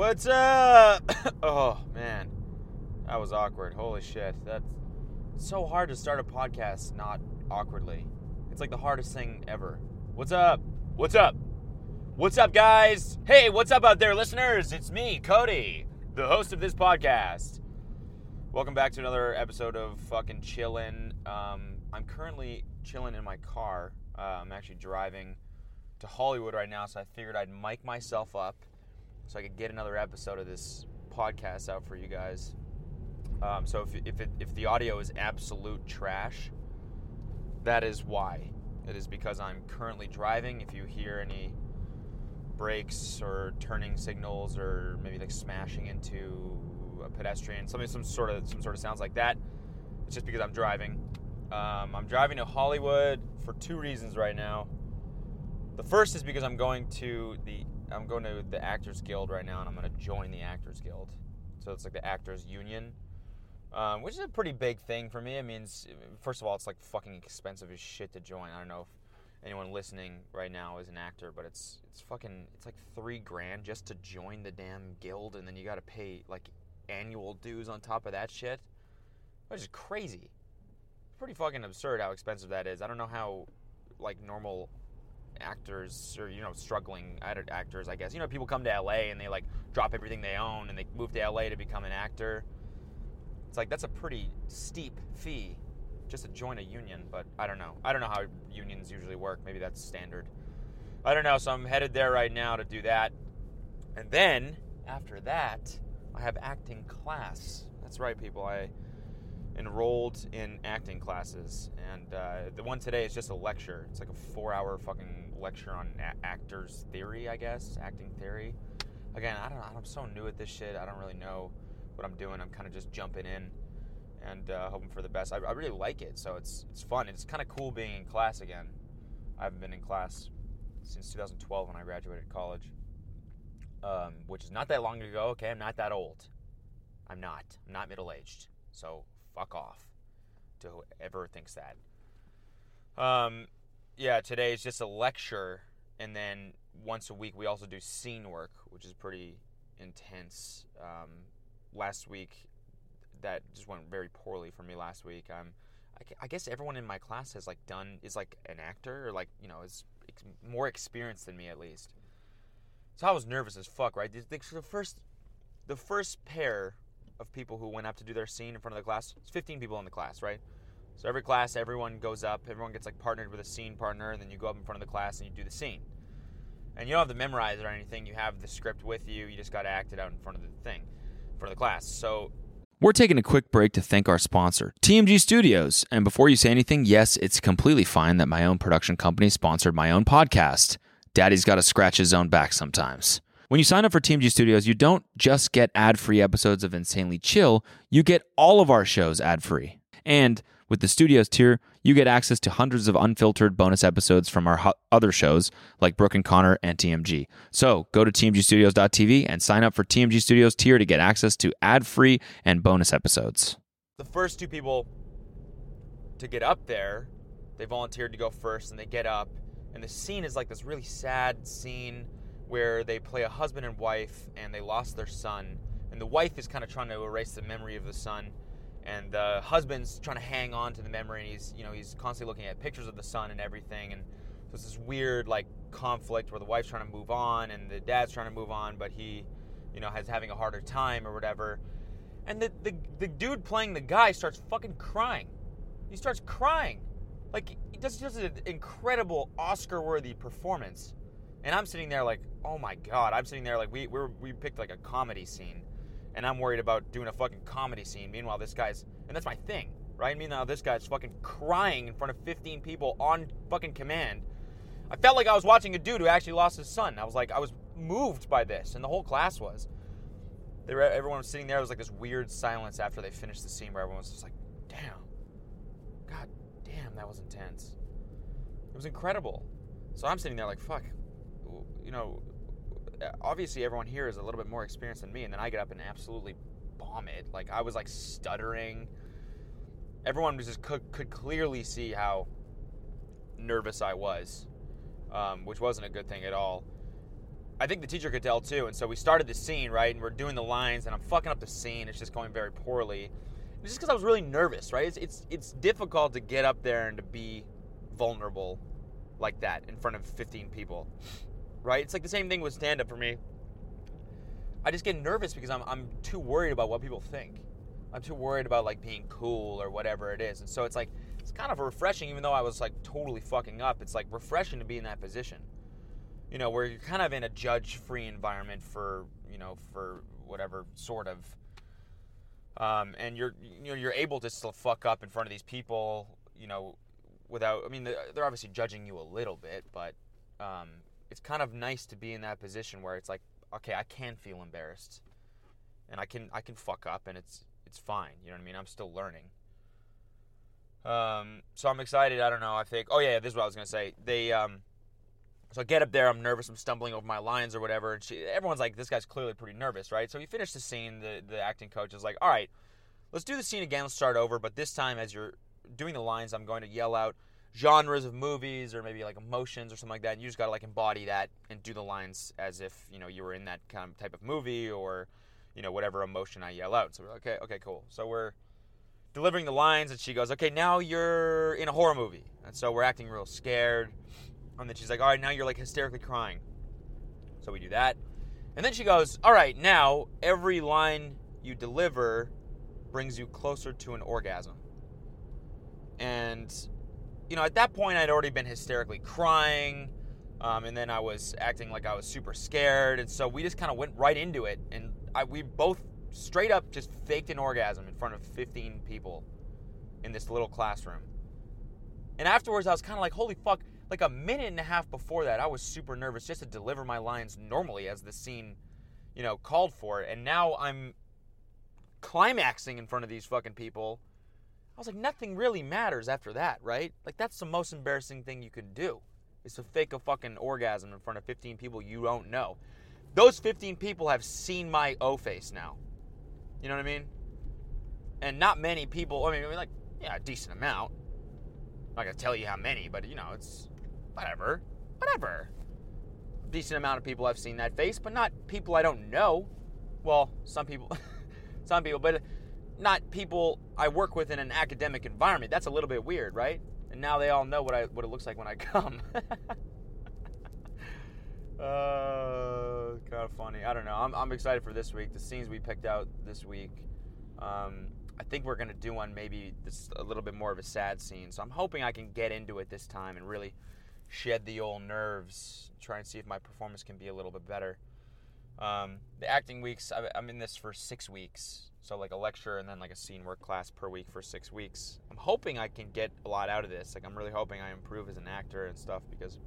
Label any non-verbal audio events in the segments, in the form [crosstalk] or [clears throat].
What's up? [coughs] oh man, that was awkward. Holy shit, that's so hard to start a podcast not awkwardly. It's like the hardest thing ever. What's up? What's up? What's up, guys? Hey, what's up out there, listeners? It's me, Cody, the host of this podcast. Welcome back to another episode of fucking chillin'. Um, I'm currently chilling in my car. Uh, I'm actually driving to Hollywood right now, so I figured I'd mic myself up so I could get another episode of this podcast out for you guys. Um, so if if, it, if the audio is absolute trash, that is why. It is because I'm currently driving. If you hear any brakes or turning signals or maybe like smashing into a pedestrian, something some sort of some sort of sounds like that, it's just because I'm driving. Um, I'm driving to Hollywood for two reasons right now. The first is because I'm going to the I'm going to the Actors Guild right now, and I'm going to join the Actors Guild. So it's like the Actors Union, um, which is a pretty big thing for me. I mean, first of all, it's like fucking expensive as shit to join. I don't know if anyone listening right now is an actor, but it's it's fucking it's like three grand just to join the damn guild, and then you got to pay like annual dues on top of that shit, which is crazy. Pretty fucking absurd how expensive that is. I don't know how like normal actors or you know struggling actors i guess. You know people come to la and they like drop everything they own and they move to la to become an actor. It's like that's a pretty steep fee just to join a union but i don't know. I don't know how unions usually work. Maybe that's standard. I don't know so i'm headed there right now to do that. And then after that i have acting class. That's right people. I enrolled in acting classes and uh, the one today is just a lecture it's like a four hour fucking lecture on a- actors theory, I guess, acting theory. Again, I don't. know. I'm so new at this shit. I don't really know what I'm doing. I'm kind of just jumping in and uh, hoping for the best. I, I, really like it, so it's it's fun. It's kind of cool being in class again. I haven't been in class since 2012 when I graduated college, um, which is not that long ago. Okay, I'm not that old. I'm not. I'm not middle aged. So fuck off to whoever thinks that. Um, yeah, today is just a lecture, and then once a week we also do scene work, which is pretty intense. Um, last week, that just went very poorly for me. Last week, um, I, I guess everyone in my class has like done is like an actor or like you know is ex- more experienced than me at least. So I was nervous as fuck, right? The, the first, the first pair of people who went up to do their scene in front of the class, it's 15 people in the class, right? So every class, everyone goes up, everyone gets like partnered with a scene partner, and then you go up in front of the class and you do the scene. And you don't have to memorize it or anything. You have the script with you. You just got to act it out in front of the thing, of the class. So we're taking a quick break to thank our sponsor, TMG Studios. And before you say anything, yes, it's completely fine that my own production company sponsored my own podcast. Daddy's got to scratch his own back sometimes. When you sign up for TMG Studios, you don't just get ad free episodes of Insanely Chill, you get all of our shows ad free. And with the Studios tier, you get access to hundreds of unfiltered bonus episodes from our ho- other shows like Brooke and Connor and TMG. So go to tmgstudios.tv and sign up for TMG Studios tier to get access to ad free and bonus episodes. The first two people to get up there, they volunteered to go first and they get up. And the scene is like this really sad scene where they play a husband and wife and they lost their son. And the wife is kind of trying to erase the memory of the son and the husband's trying to hang on to the memory and he's you know he's constantly looking at pictures of the son and everything and so it's this weird like conflict where the wife's trying to move on and the dad's trying to move on but he you know has having a harder time or whatever. And the, the, the dude playing the guy starts fucking crying. He starts crying. Like he does just an incredible oscar worthy performance and i'm sitting there like oh my god i'm sitting there like we we we picked like a comedy scene and I'm worried about doing a fucking comedy scene. Meanwhile, this guy's, and that's my thing, right? Meanwhile, this guy's fucking crying in front of 15 people on fucking command. I felt like I was watching a dude who actually lost his son. I was like, I was moved by this, and the whole class was. They were, everyone was sitting there. It was like this weird silence after they finished the scene where everyone was just like, damn. God damn, that was intense. It was incredible. So I'm sitting there like, fuck. You know, obviously everyone here is a little bit more experienced than me, and then I get up and absolutely bomb it. Like I was like stuttering. Everyone was just could, could clearly see how nervous I was, um, which wasn't a good thing at all. I think the teacher could tell too. And so we started the scene, right? And we're doing the lines, and I'm fucking up the scene. It's just going very poorly. It's just because I was really nervous, right? It's, it's it's difficult to get up there and to be vulnerable like that in front of 15 people, right? It's like the same thing with stand up for me. I just get nervous because I'm I'm too worried about what people think. I'm too worried about like being cool or whatever it is. And so it's like it's kind of refreshing, even though I was like totally fucking up. It's like refreshing to be in that position you know, where you're kind of in a judge-free environment for, you know, for whatever sort of, um, and you're, you know, you're able to still fuck up in front of these people, you know, without. I mean, they're obviously judging you a little bit, but um, it's kind of nice to be in that position where it's like, okay, I can feel embarrassed, and I can, I can fuck up, and it's, it's fine. You know what I mean? I'm still learning. Um, so I'm excited. I don't know. I think. Oh yeah, this is what I was gonna say. They um so I get up there, I'm nervous, I'm stumbling over my lines or whatever. And she, everyone's like, this guy's clearly pretty nervous, right? So we finish the scene. The, the acting coach is like, all right, let's do the scene again. Let's start over. But this time, as you're doing the lines, I'm going to yell out genres of movies or maybe like emotions or something like that. And you just got to like embody that and do the lines as if, you know, you were in that kind of type of movie or, you know, whatever emotion I yell out. So we're like, okay, okay, cool. So we're delivering the lines and she goes, okay, now you're in a horror movie. And so we're acting real scared and then she's like, all right, now you're like hysterically crying. So we do that. And then she goes, all right, now every line you deliver brings you closer to an orgasm. And, you know, at that point, I'd already been hysterically crying. Um, and then I was acting like I was super scared. And so we just kind of went right into it. And I, we both straight up just faked an orgasm in front of 15 people in this little classroom. And afterwards, I was kind of like, holy fuck, like a minute and a half before that, I was super nervous just to deliver my lines normally as the scene, you know, called for. And now I'm climaxing in front of these fucking people. I was like, nothing really matters after that, right? Like, that's the most embarrassing thing you can do is to fake a fucking orgasm in front of 15 people you don't know. Those 15 people have seen my O face now. You know what I mean? And not many people, I mean, like, yeah, a decent amount. I'm not gonna tell you how many, but you know, it's whatever, whatever. Decent amount of people have seen that face, but not people I don't know. Well, some people, [laughs] some people, but not people I work with in an academic environment. That's a little bit weird, right? And now they all know what I what it looks like when I [laughs] come. [laughs] uh, kind of funny. I don't know. I'm, I'm excited for this week. The scenes we picked out this week. Um, I think we're gonna do one maybe this a little bit more of a sad scene. So I'm hoping I can get into it this time and really shed the old nerves, try and see if my performance can be a little bit better. Um, the acting weeks, I'm in this for six weeks. So, like a lecture and then like a scene work class per week for six weeks. I'm hoping I can get a lot out of this. Like, I'm really hoping I improve as an actor and stuff because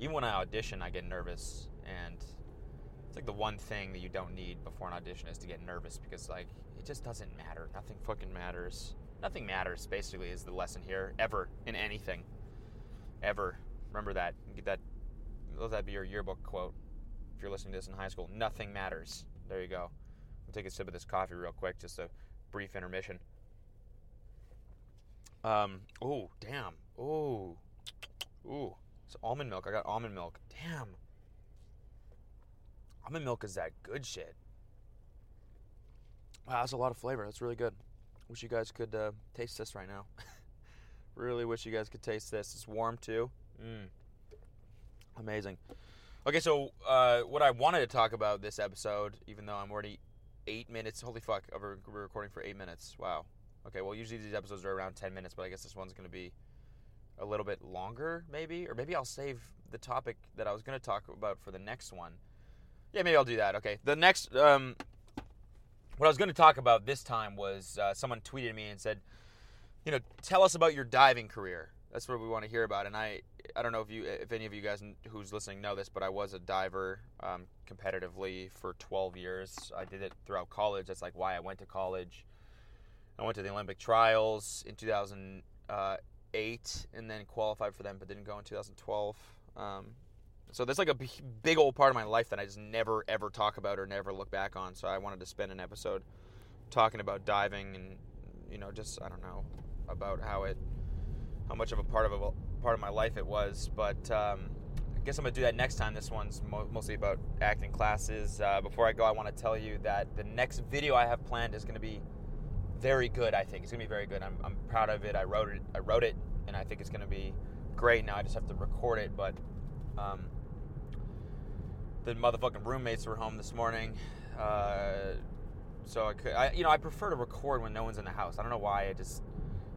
even when I audition, I get nervous. And it's like the one thing that you don't need before an audition is to get nervous because, like, it just doesn't matter. Nothing fucking matters. Nothing matters, basically, is the lesson here, ever, in anything ever. Remember that. Get that. Let that be your yearbook quote. You're listening to this in high school, nothing matters. There you go. I'll take a sip of this coffee real quick, just a brief intermission. Um. Oh, damn. Oh. Ooh. It's almond milk. I got almond milk. Damn. Almond milk is that good shit. Wow, that's a lot of flavor. That's really good. Wish you guys could uh, taste this right now. [laughs] Really wish you guys could taste this. It's warm too. Mm. Amazing. Okay, so uh, what I wanted to talk about this episode, even though I'm already eight minutes. Holy fuck! We're recording for eight minutes. Wow. Okay, well usually these episodes are around ten minutes, but I guess this one's going to be a little bit longer, maybe, or maybe I'll save the topic that I was going to talk about for the next one. Yeah, maybe I'll do that. Okay, the next, um, what I was going to talk about this time was uh, someone tweeted me and said, you know, tell us about your diving career. That's what we want to hear about. And I, I don't know if you, if any of you guys who's listening know this, but I was a diver um, competitively for 12 years. I did it throughout college. That's like why I went to college. I went to the Olympic trials in 2008 and then qualified for them, but didn't go in 2012. Um, so that's like a big old part of my life that I just never ever talk about or never look back on. So I wanted to spend an episode talking about diving and you know just I don't know about how it, how much of a part of a part of my life it was. But um, I guess I'm gonna do that next time. This one's mo- mostly about acting classes. Uh, before I go, I want to tell you that the next video I have planned is gonna be very good. I think it's gonna be very good. I'm, I'm proud of it. I wrote it. I wrote it, and I think it's gonna be great. Now I just have to record it, but um, the motherfucking roommates were home this morning, uh, so I could. I, you know, I prefer to record when no one's in the house. I don't know why. I just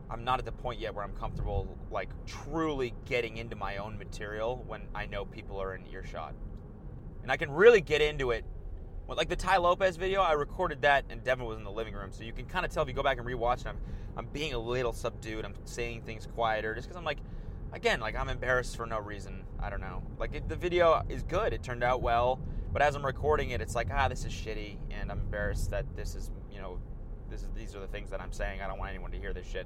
I'm not at the point yet where I'm comfortable like truly getting into my own material when I know people are in earshot. And I can really get into it. Like the Tai Lopez video, I recorded that and Devin was in the living room. So you can kind of tell if you go back and rewatch it, I'm, I'm being a little subdued. I'm saying things quieter just because I'm like, again, like I'm embarrassed for no reason. I don't know. Like it, the video is good. It turned out well. But as I'm recording it, it's like, ah, this is shitty. And I'm embarrassed that this is, you know, this is, these are the things that I'm saying. I don't want anyone to hear this shit.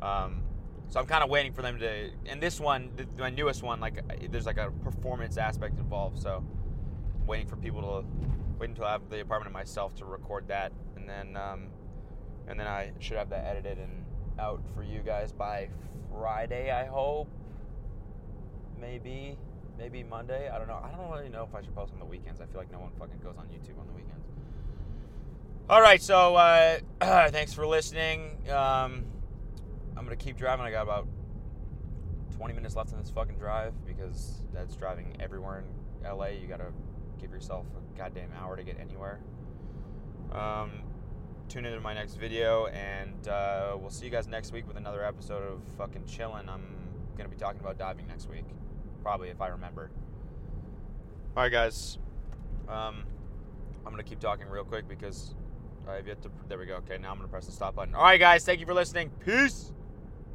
Um, so I'm kind of waiting for them to. And this one, the, my newest one, like there's like a performance aspect involved. So I'm waiting for people to wait until I have the apartment myself to record that, and then um, and then I should have that edited and out for you guys by Friday. I hope. Maybe, maybe Monday. I don't know. I don't really know if I should post on the weekends. I feel like no one fucking goes on YouTube on the weekends. All right, so uh, [clears throat] thanks for listening. Um, I'm gonna keep driving. I got about 20 minutes left in this fucking drive because that's driving everywhere in LA. You gotta give yourself a goddamn hour to get anywhere. Um, tune into my next video, and uh, we'll see you guys next week with another episode of fucking chillin'. I'm gonna be talking about diving next week, probably if I remember. All right, guys. Um, I'm gonna keep talking real quick because I've yet to. There we go. Okay, now I'm gonna press the stop button. All right, guys. Thank you for listening. Peace.